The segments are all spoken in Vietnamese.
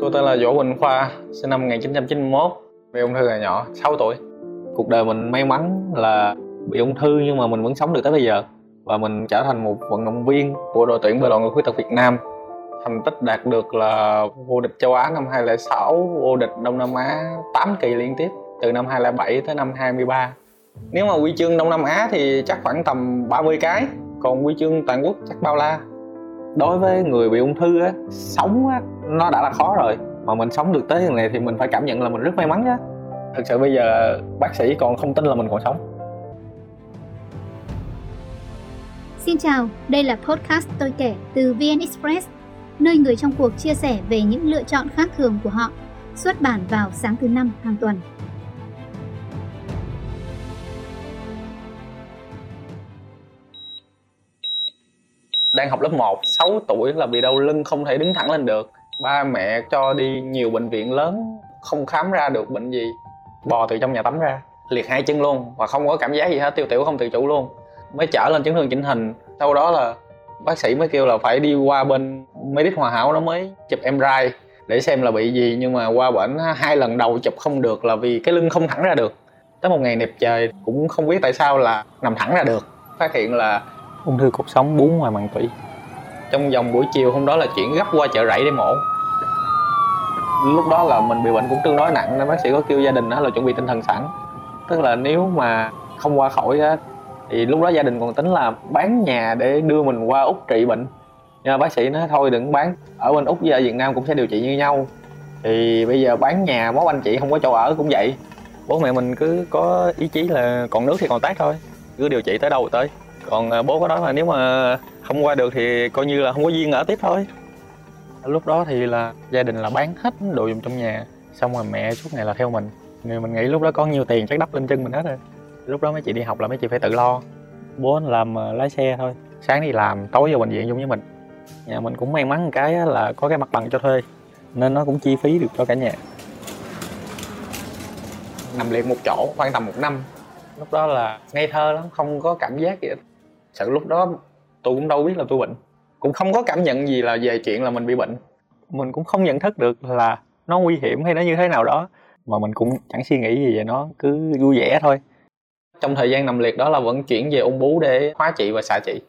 Tôi tên là Võ Quỳnh Khoa, sinh năm 1991, bị ung thư hồi nhỏ, 6 tuổi. Cuộc đời mình may mắn là bị ung thư nhưng mà mình vẫn sống được tới bây giờ và mình trở thành một vận động viên của đội tuyển bơi lội người khuyết tật Việt Nam. Thành tích đạt được là vô địch châu Á năm 2006, vô địch Đông Nam Á 8 kỳ liên tiếp từ năm 2007 tới năm 23. Nếu mà huy chương Đông Nam Á thì chắc khoảng tầm 30 cái, còn huy chương toàn quốc chắc bao la đối với người bị ung thư á sống á nó đã là khó rồi. Mà mình sống được tới ngày này thì mình phải cảm nhận là mình rất may mắn chứ thực sự bây giờ bác sĩ còn không tin là mình còn sống. Xin chào, đây là podcast tôi kể từ VN Express, nơi người trong cuộc chia sẻ về những lựa chọn khác thường của họ, xuất bản vào sáng thứ năm hàng tuần. đang học lớp 1, 6 tuổi là bị đau lưng không thể đứng thẳng lên được ba mẹ cho đi nhiều bệnh viện lớn, không khám ra được bệnh gì. Bò từ trong nhà tắm ra, liệt hai chân luôn và không có cảm giác gì hết, tiêu tiểu không tự chủ luôn. Mới trở lên chấn thương chỉnh hình, sau đó là bác sĩ mới kêu là phải đi qua bên medic hòa hảo nó mới chụp em rai để xem là bị gì. Nhưng mà qua bệnh hai lần đầu chụp không được là vì cái lưng không thẳng ra được. Tới một ngày đẹp trời cũng không biết tại sao là nằm thẳng ra được. Phát hiện là ung thư cột sống bún ngoài màng tủy. Trong vòng buổi chiều hôm đó là chuyển gấp qua chợ rẫy để mổ lúc đó là mình bị bệnh cũng tương đối nặng nên bác sĩ có kêu gia đình đó là chuẩn bị tinh thần sẵn. Tức là nếu mà không qua khỏi á, thì lúc đó gia đình còn tính là bán nhà để đưa mình qua úc trị bệnh. Nhưng mà bác sĩ nói thôi đừng bán, ở bên úc và việt nam cũng sẽ điều trị như nhau. Thì bây giờ bán nhà bố anh chị không có chỗ ở cũng vậy. Bố mẹ mình cứ có ý chí là còn nước thì còn tát thôi, cứ điều trị tới đâu tới. Còn à, bố có nói là nếu mà không qua được thì coi như là không có duyên ở tiếp thôi lúc đó thì là gia đình là bán hết đồ dùng trong nhà xong rồi mẹ suốt ngày là theo mình. Nên mình nghĩ lúc đó có nhiều tiền chắc đắp lên chân mình hết rồi. Lúc đó mấy chị đi học là mấy chị phải tự lo. Bố làm uh, lái xe thôi. Sáng đi làm tối vô bệnh viện chung với mình. Nhà mình cũng may mắn một cái là có cái mặt bằng cho thuê nên nó cũng chi phí được cho cả nhà. Nằm liệt một chỗ khoảng tầm một năm. Lúc đó là ngây thơ lắm không có cảm giác gì hết. Sự lúc đó tôi cũng đâu biết là tôi bệnh cũng không có cảm nhận gì là về chuyện là mình bị bệnh. Mình cũng không nhận thức được là nó nguy hiểm hay nó như thế nào đó. Mà mình cũng chẳng suy nghĩ gì về nó, cứ vui vẻ thôi. Trong thời gian nằm liệt đó là vẫn chuyển về ung bú để hóa trị và xạ trị.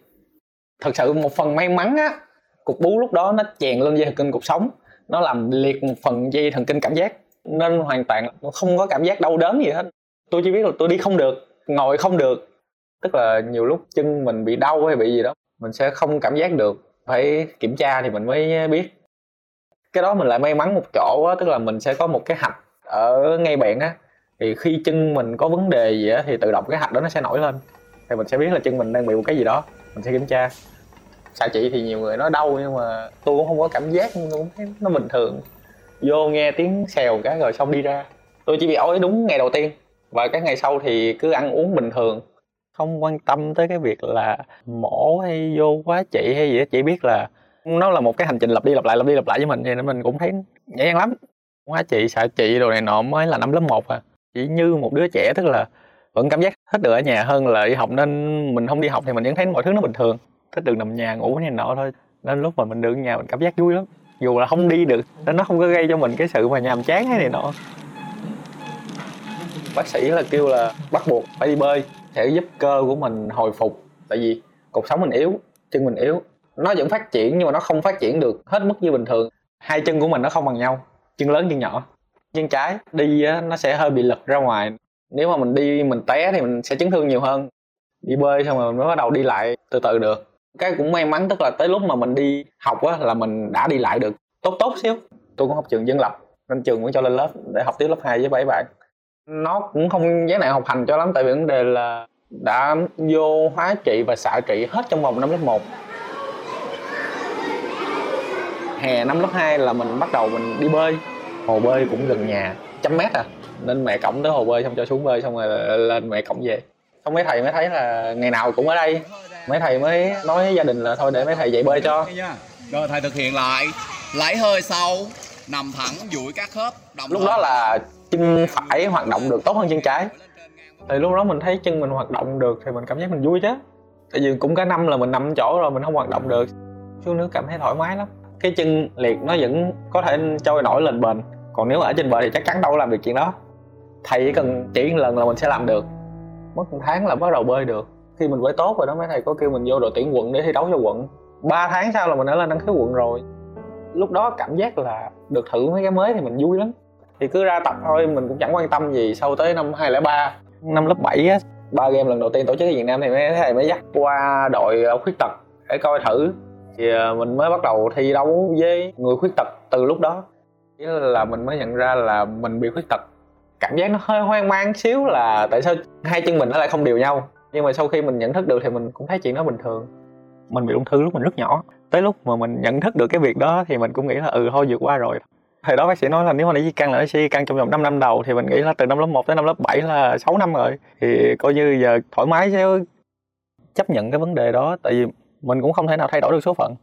Thật sự một phần may mắn á, cục bú lúc đó nó chèn lên dây thần kinh cột sống. Nó làm liệt một phần dây thần kinh cảm giác. Nên hoàn toàn không có cảm giác đau đớn gì hết. Tôi chỉ biết là tôi đi không được, ngồi không được. Tức là nhiều lúc chân mình bị đau hay bị gì đó mình sẽ không cảm giác được, phải kiểm tra thì mình mới biết. Cái đó mình lại may mắn một chỗ á, tức là mình sẽ có một cái hạch ở ngay bạn á. Thì khi chân mình có vấn đề gì á, thì tự động cái hạch đó nó sẽ nổi lên. Thì mình sẽ biết là chân mình đang bị một cái gì đó, mình sẽ kiểm tra. Xạ trị thì nhiều người nói đau nhưng mà tôi cũng không có cảm giác tôi cũng thấy nó bình thường. Vô nghe tiếng xèo cái rồi xong đi ra. Tôi chỉ bị ói đúng ngày đầu tiên và các ngày sau thì cứ ăn uống bình thường không quan tâm tới cái việc là mổ hay vô quá trị hay gì đó chỉ biết là nó là một cái hành trình lặp đi lặp lại, lặp đi lặp lại với mình thì mình cũng thấy nhẹ nhàng lắm. Quá trị, xạ trị đồ này nọ mới là năm lớp 1 à. Chỉ như một đứa trẻ, tức là vẫn cảm giác thích được ở nhà hơn là đi học, nên mình không đi học thì mình vẫn thấy mọi thứ nó bình thường. Thích được nằm nhà, ngủ này nọ thôi. Nên lúc mà mình được ở nhà mình cảm giác vui lắm. Dù là không đi được, nên nó không có gây cho mình cái sự mà nhàm chán hay này nọ. Bác sĩ là kêu là bắt buộc phải đi bơi sẽ giúp cơ của mình hồi phục. Tại vì cột sống mình yếu chân mình yếu nó vẫn phát triển nhưng mà nó không phát triển được hết mức như bình thường. Hai chân của mình nó không bằng nhau chân lớn chân nhỏ. Chân trái đi á, nó sẽ hơi bị lật ra ngoài. Nếu mà mình đi mình té thì mình sẽ chấn thương nhiều hơn. Đi bơi xong rồi mới bắt đầu đi lại từ từ được. Cái cũng may mắn tức là tới lúc mà mình đi học á là mình đã đi lại được. Tốt tốt xíu. Tôi cũng học trường dân lập nên trường cũng cho lên lớp để học tiếp lớp 2 với bảy bạn nó cũng không giá nạn học hành cho lắm tại vì vấn đề là đã vô hóa trị và xạ trị hết trong vòng năm lớp 1 hè năm lớp 2 là mình bắt đầu mình đi bơi. Hồ bơi cũng gần nhà trăm mét à. Nên mẹ cổng tới hồ bơi xong cho xuống bơi xong rồi lên mẹ cổng về. Xong mấy thầy mới thấy là ngày nào cũng ở đây. Mấy thầy mới nói với gia đình là thôi để mấy thầy dạy bơi cho. Rồi thầy thực hiện lại. Lấy hơi sâu nằm thẳng duỗi các khớp đồng lúc đó là chân phải hoạt động được tốt hơn chân trái. Thì lúc đó mình thấy chân mình hoạt động được thì mình cảm giác mình vui chứ. Tại vì cũng cả năm là mình nằm chỗ rồi mình không hoạt động được. Xuống nước cảm thấy thoải mái lắm. Cái chân liệt nó vẫn có thể trôi nổi lên bền. Còn nếu ở trên bờ thì chắc chắn đâu làm được chuyện đó. Thầy chỉ cần chỉ một lần là mình sẽ làm được. Mất một tháng là bắt đầu bơi được. Khi mình bơi tốt rồi đó, mấy thầy có kêu mình vô đội tuyển quận để thi đấu cho quận. 3 tháng sau là mình đã lên đăng ký quận rồi. Lúc đó cảm giác là được thử mấy cái mới thì mình vui lắm thì cứ ra tập thôi, mình cũng chẳng quan tâm gì sau tới năm 2003 năm lớp 7 á, ba game lần đầu tiên tổ chức ở Việt Nam thì mấy thầy mới dắt qua đội ờ, khuyết tật để coi thử. Thì ờ, mình mới bắt đầu thi đấu với người khuyết tật từ lúc đó. Chỉ là mình mới nhận ra là mình bị khuyết tật. Cảm giác nó hơi hoang mang xíu là tại sao hai chân mình nó lại không đều nhau. Nhưng mà sau khi mình nhận thức được thì mình cũng thấy chuyện đó bình thường. Mình bị ung thư lúc mình rất nhỏ. Tới lúc mà mình nhận thức được cái việc đó thì mình cũng nghĩ là ừ thôi vượt qua rồi thời đó bác sĩ nói là nếu mà để di căn là nó sẽ di căn trong vòng 5 năm đầu thì mình nghĩ là từ năm lớp 1 tới năm lớp 7 là 6 năm rồi. Thì coi như giờ thoải mái sẽ chấp nhận cái vấn đề đó, tại vì mình cũng không thể nào thay đổi được số phận.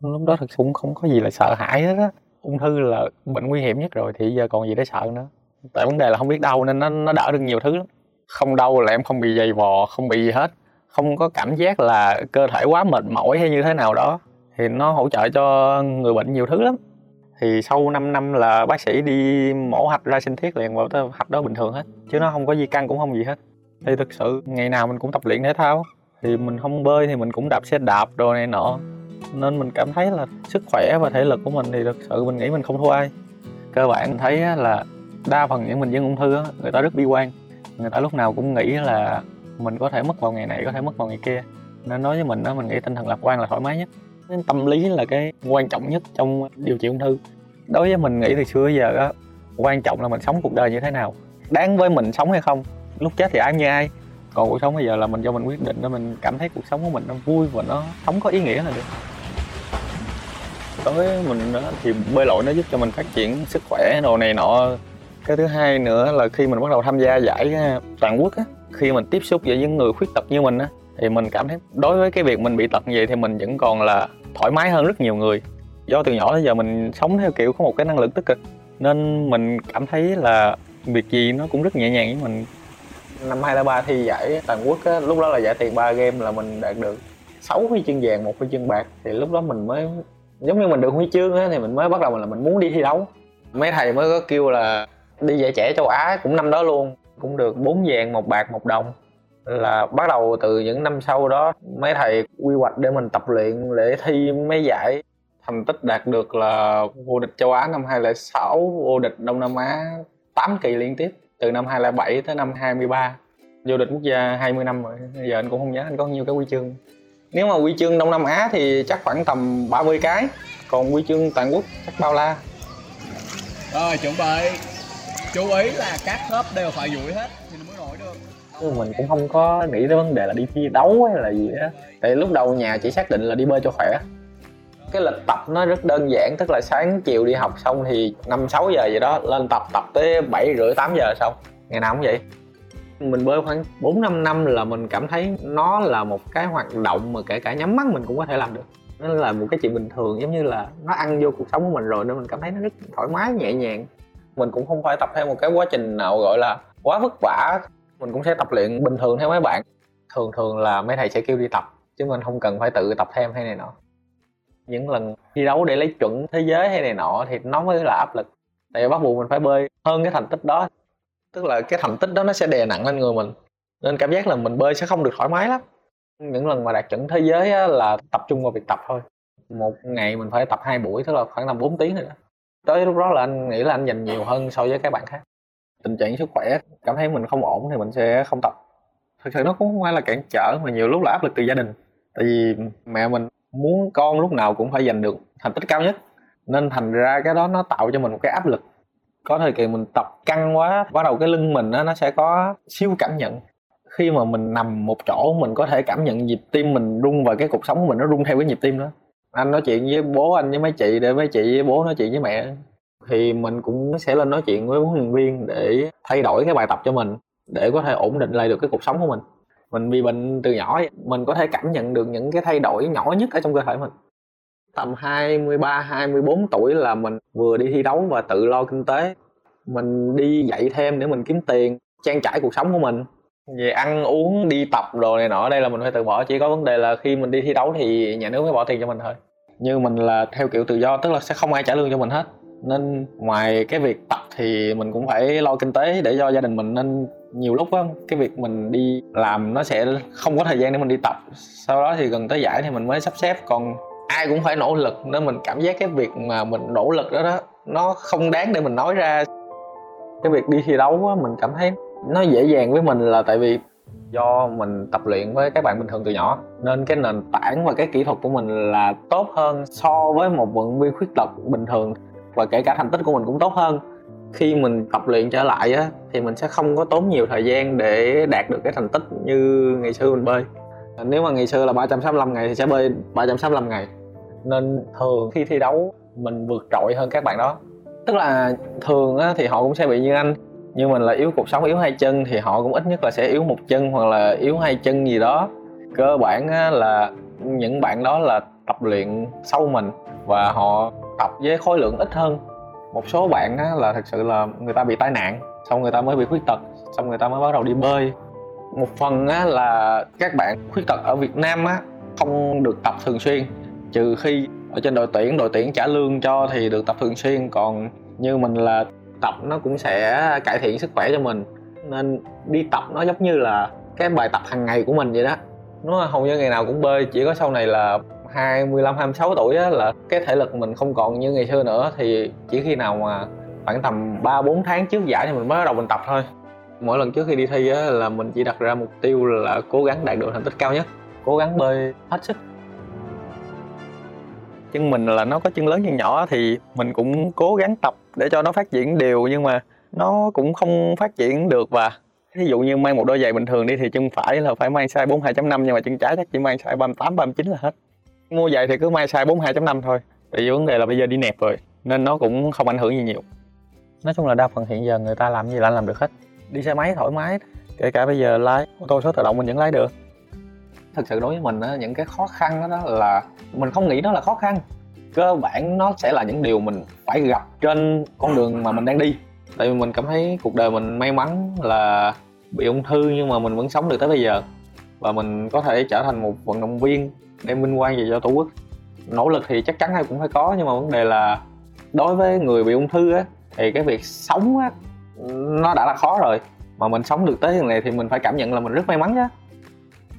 Lúc đó thực sự cũng không có gì là sợ hãi hết á. Ung thư là bệnh nguy hiểm nhất rồi, thì giờ còn gì để sợ nữa. Tại vấn đề là không biết đau nên nó nó đỡ được nhiều thứ lắm. Không đau là em không bị dày vò, không bị gì hết. Không có cảm giác là cơ thể quá mệt mỏi hay như thế nào đó. Thì nó hỗ trợ cho người bệnh nhiều thứ lắm thì sau 5 năm là bác sĩ đi mổ hạch ra sinh thiết liền vào hạch đó bình thường hết. Chứ nó không có di căn cũng không gì hết. Thì thực sự ngày nào mình cũng tập luyện thể thao. Thì mình không bơi thì mình cũng đạp xe đạp đồ này nọ. Nên mình cảm thấy là sức khỏe và thể lực của mình thì thực sự mình nghĩ mình không thua ai. Cơ bản mình thấy là đa phần những bệnh nhân ung thư người ta rất bi quan. Người ta lúc nào cũng nghĩ là mình có thể mất vào ngày này, có thể mất vào ngày kia. Nên nói với mình đó mình nghĩ tinh thần lạc quan là thoải mái nhất tâm lý là cái quan trọng nhất trong điều trị ung thư. Đối với mình nghĩ từ xưa giờ á quan trọng là mình sống cuộc đời như thế nào. Đáng với mình sống hay không? Lúc chết thì ai như ai. Còn cuộc sống bây giờ là mình do mình quyết định để mình cảm thấy cuộc sống của mình nó vui và nó sống có ý nghĩa là được. Đối với mình đó, thì bơi lội nó giúp cho mình phát triển sức khỏe đồ này nọ. Cái thứ hai nữa là khi mình bắt đầu tham gia giải à, toàn quốc á khi mình tiếp xúc với những người khuyết tật như mình á thì mình cảm thấy đối với cái việc mình bị tật như vậy thì mình vẫn còn là thoải mái hơn rất nhiều người. Do từ nhỏ tới giờ mình sống theo kiểu có một cái năng lượng tích cực nên mình cảm thấy là việc gì nó cũng rất nhẹ nhàng với mình. Năm 2003 thi giải toàn quốc á, lúc đó là giải tiền 3 game là mình đạt được 6 huy chương vàng một huy chương bạc. Thì lúc đó mình mới giống như mình được huy chương á, thì mình mới bắt đầu là mình muốn đi thi đấu. Mấy thầy mới có kêu là đi giải trẻ châu Á cũng năm đó luôn cũng được bốn vàng một bạc một đồng là bắt đầu từ những năm sau đó, mấy thầy quy hoạch để mình tập luyện, để thi mấy giải. Thành tích đạt được là vô địch châu Á năm 2006 vô địch Đông Nam Á 8 kỳ liên tiếp, từ năm 2007 tới năm 23 vô địch quốc gia 20 năm rồi giờ anh cũng không nhớ, anh có nhiêu cái huy chương. Nếu mà huy chương Đông Nam Á thì chắc khoảng tầm 30 cái, còn huy chương toàn quốc chắc bao la. Rồi, chuẩn bị. Chú ý là các khớp đều phải duỗi hết. Nhưng mình cũng không có nghĩ tới vấn đề là đi thi đấu hay là gì á. Tại lúc đầu nhà chỉ xác định là đi bơi cho khỏe. Cái lịch tập nó rất đơn giản, tức là sáng chiều đi học xong thì năm, sáu giờ gì đó lên tập tập tới bảy rưỡi, tám giờ xong. Ngày nào cũng vậy. Mình bơi khoảng 4 năm năm là mình cảm thấy nó là một cái hoạt động mà kể cả nhắm mắt mình cũng có thể làm được. Nó là một cái chuyện bình thường, giống như là nó ăn vô cuộc sống của mình rồi nên mình cảm thấy nó rất thoải mái, nhẹ nhàng. Mình cũng không phải tập theo một cái quá trình nào gọi là quá vất vả mình cũng sẽ tập luyện bình thường theo mấy bạn. Thường thường là mấy thầy sẽ kêu đi tập chứ mình không cần phải tự tập thêm hay này nọ. Những lần thi đấu để lấy chuẩn thế giới hay này nọ thì nó mới là áp lực. Tại vì bắt buộc mình phải bơi hơn cái thành tích đó. Tức là cái thành tích đó nó sẽ đè nặng lên người mình. Nên cảm giác là mình bơi sẽ không được thoải mái lắm. Những lần mà đạt chuẩn thế giới á, là tập trung vào việc tập thôi. Một ngày mình phải tập hai buổi tức là khoảng tầm 4 tiếng rồi đó. Tới lúc đó là anh nghĩ là anh dành nhiều hơn so với các bạn khác tình trạng sức khỏe cảm thấy mình không ổn thì mình sẽ không tập. Thực sự nó cũng không phải là cản trở mà nhiều lúc là áp lực từ gia đình. Tại vì mẹ mình muốn con lúc nào cũng phải giành được thành tích cao nhất. Nên thành ra cái đó nó tạo cho mình một cái áp lực. Có thời kỳ mình tập căng quá bắt đầu cái lưng mình đó, nó sẽ có siêu cảm nhận. Khi mà mình nằm một chỗ mình có thể cảm nhận nhịp tim mình rung và cái cuộc sống của mình nó rung theo cái nhịp tim đó. Anh nói chuyện với bố anh với mấy chị để mấy chị với bố nói chuyện với mẹ thì mình cũng sẽ lên nói chuyện với huấn luyện viên để thay đổi cái bài tập cho mình để có thể ổn định lại được cái cuộc sống của mình. Mình bị bệnh từ nhỏ mình có thể cảm nhận được những cái thay đổi nhỏ nhất ở trong cơ thể mình. Tầm 23, 24 tuổi là mình vừa đi thi đấu và tự lo kinh tế. Mình đi dạy thêm để mình kiếm tiền trang trải cuộc sống của mình. Về ăn uống đi tập đồ này nọ đây là mình phải tự bỏ. Chỉ có vấn đề là khi mình đi thi đấu thì nhà nước mới bỏ tiền cho mình thôi. Như mình là theo kiểu tự do tức là sẽ không ai trả lương cho mình hết nên ngoài cái việc tập thì mình cũng phải lo kinh tế để cho gia đình mình. Nên nhiều lúc á, cái việc mình đi làm nó sẽ không có thời gian để mình đi tập. Sau đó thì gần tới giải thì mình mới sắp xếp. Còn ai cũng phải nỗ lực nên mình cảm giác cái việc mà mình nỗ lực đó đó, nó không đáng để mình nói ra. Cái việc đi thi đấu á, mình cảm thấy nó dễ dàng với mình là tại vì do mình tập luyện với các bạn bình thường từ nhỏ. Nên cái nền tảng và cái kỹ thuật của mình là tốt hơn so với một vận viên khuyết tật bình thường và kể cả thành tích của mình cũng tốt hơn. Khi mình tập luyện trở lại á thì mình sẽ không có tốn nhiều thời gian để đạt được cái thành tích như ngày xưa mình bơi. Nếu mà ngày xưa là 365 ngày thì sẽ bơi 365 ngày. Nên thường khi thi đấu mình vượt trội hơn các bạn đó. Tức là thường á, thì họ cũng sẽ bị như anh như mình là yếu cuộc sống yếu hai chân thì họ cũng ít nhất là sẽ yếu một chân hoặc là yếu hai chân gì đó. Cơ bản á, là những bạn đó là tập luyện sâu mình và họ tập với khối lượng ít hơn. Một số bạn á, là thực sự là người ta bị tai nạn xong người ta mới bị khuyết tật xong người ta mới bắt đầu đi bơi. Một phần á, là các bạn khuyết tật ở Việt Nam á, không được tập thường xuyên. Trừ khi ở trên đội tuyển đội tuyển trả lương cho thì được tập thường xuyên còn như mình là tập nó cũng sẽ cải thiện sức khỏe cho mình. Nên đi tập nó giống như là cái bài tập hàng ngày của mình vậy đó. Nó hầu như ngày nào cũng bơi chỉ có sau này là 25 26 tuổi á, là cái thể lực mình không còn như ngày xưa nữa thì chỉ khi nào mà khoảng tầm 3 4 tháng trước giải thì mình mới bắt đầu mình tập thôi. Mỗi lần trước khi đi thi á, là mình chỉ đặt ra mục tiêu là cố gắng đạt được thành tích cao nhất, cố gắng bơi hết sức. Chân mình là nó có chân lớn chân nhỏ thì mình cũng cố gắng tập để cho nó phát triển đều nhưng mà nó cũng không phát triển được và ví dụ như mang một đôi giày bình thường đi thì chân phải là phải mang size 42.5 nhưng mà chân trái chắc chỉ mang size 38 39 là hết mua giày thì cứ may size 42.5 thôi. Tại vì vấn đề là bây giờ đi nẹp rồi nên nó cũng không ảnh hưởng gì nhiều. Nói chung là đa phần hiện giờ người ta làm gì là làm được hết. Đi xe máy thoải mái kể cả bây giờ lái ô tô số tự động mình vẫn lái được. Thực sự đối với mình á, những cái khó khăn đó, đó là mình không nghĩ nó là khó khăn. Cơ bản nó sẽ là những điều mình phải gặp trên con đường mà mình đang đi. Tại vì mình cảm thấy cuộc đời mình may mắn là bị ung thư nhưng mà mình vẫn sống được tới bây giờ. Và mình có thể trở thành một vận động viên đem vinh quang về cho tổ quốc. Nỗ lực thì chắc chắn ai cũng phải có, nhưng mà vấn đề là đối với người bị ung thư á, thì cái việc sống á, nó đã là khó rồi. Mà mình sống được tới này thì mình phải cảm nhận là mình rất may mắn chứ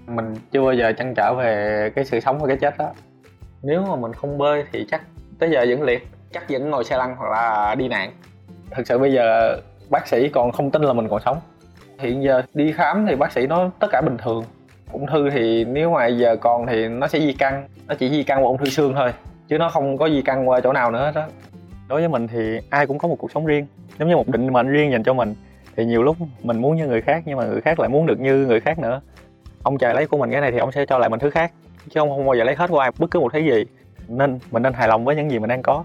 mình chưa bao giờ chăn trở về cái sự sống và cái chết đó. Nếu mà mình không bơi thì chắc tới giờ vẫn liệt, chắc vẫn ngồi xe lăn hoặc là đi nạn. Thực sự bây giờ bác sĩ còn không tin là mình còn sống. Hiện giờ đi khám thì bác sĩ nói tất cả bình thường ung thư thì nếu mà giờ còn thì nó sẽ di căn, nó chỉ di căn qua ung thư xương thôi, chứ nó không có di căn qua chỗ nào nữa đó đối với mình thì ai cũng có một cuộc sống riêng, giống như một định mệnh riêng dành cho mình. Thì nhiều lúc mình muốn như người khác, nhưng mà người khác lại muốn được như người khác nữa. Ông trời lấy của mình cái này thì ông sẽ cho lại mình thứ khác, chứ ông không bao giờ lấy hết của ai bất cứ một thứ gì. Nên mình nên hài lòng với những gì mình đang có.